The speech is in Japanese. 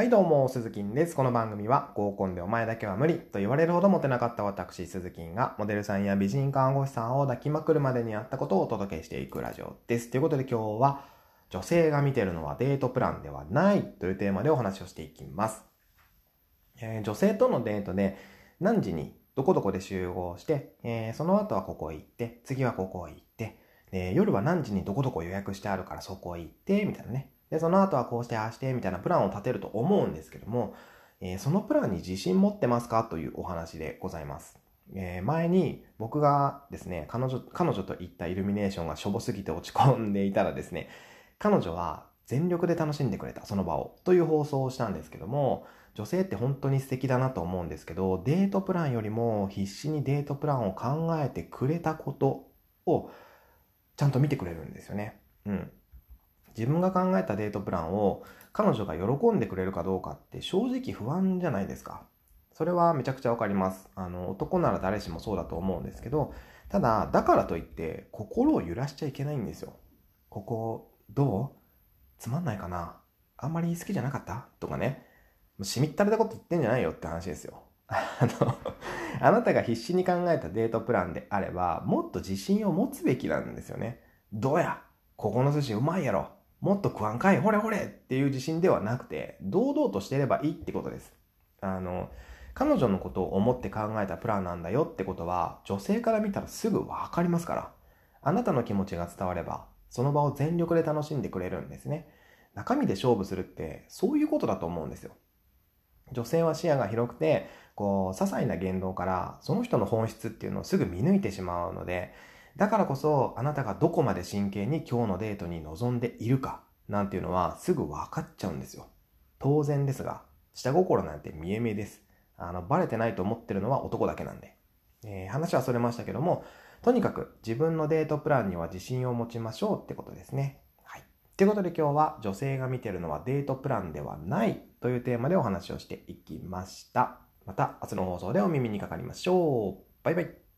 はいどうも、鈴木です。この番組は合コンでお前だけは無理と言われるほどモテなかった私、鈴木がモデルさんや美人看護師さんを抱きまくるまでにあったことをお届けしていくラジオです。ということで今日は女性が見てるのはデートプランではないというテーマでお話をしていきます。えー、女性とのデートで何時にどこどこで集合して、えー、その後はここ行って、次はここ行って、で夜は何時にどこどこ予約してあるからそこ行って、みたいなね。で、その後はこうしてああしてみたいなプランを立てると思うんですけども、えー、そのプランに自信持ってますかというお話でございます。えー、前に僕がですね、彼女、彼女と行ったイルミネーションがしょぼすぎて落ち込んでいたらですね、彼女は全力で楽しんでくれた、その場を、という放送をしたんですけども、女性って本当に素敵だなと思うんですけど、デートプランよりも必死にデートプランを考えてくれたことをちゃんと見てくれるんですよね。うん。自分が考えたデートプランを彼女が喜んでくれるかどうかって正直不安じゃないですか。それはめちゃくちゃわかります。あの、男なら誰しもそうだと思うんですけど、ただ、だからといって心を揺らしちゃいけないんですよ。ここ、どう？つまんないかな？あんまり好きじゃなかった？とかね。しみったれたこと言ってんじゃないよって話ですよ。あの、あなたが必死に考えたデートプランであれば、もっと自信を持つべきなんですよね。どうや？ここの寿司うまいやろもっと食わんかい、ほれほれっていう自信ではなくて、堂々としてればいいってことです。あの、彼女のことを思って考えたプランなんだよってことは、女性から見たらすぐわかりますから。あなたの気持ちが伝われば、その場を全力で楽しんでくれるんですね。中身で勝負するって、そういうことだと思うんですよ。女性は視野が広くて、こう、些細な言動から、その人の本質っていうのをすぐ見抜いてしまうので、だからこそあなたがどこまで真剣に今日のデートに臨んでいるかなんていうのはすぐ分かっちゃうんですよ。当然ですが、下心なんて見え見えです。あの、バレてないと思ってるのは男だけなんで。えー、話はそれましたけども、とにかく自分のデートプランには自信を持ちましょうってことですね。はい。ということで今日は女性が見てるのはデートプランではないというテーマでお話をしていきました。また明日の放送でお耳にかかりましょう。バイバイ。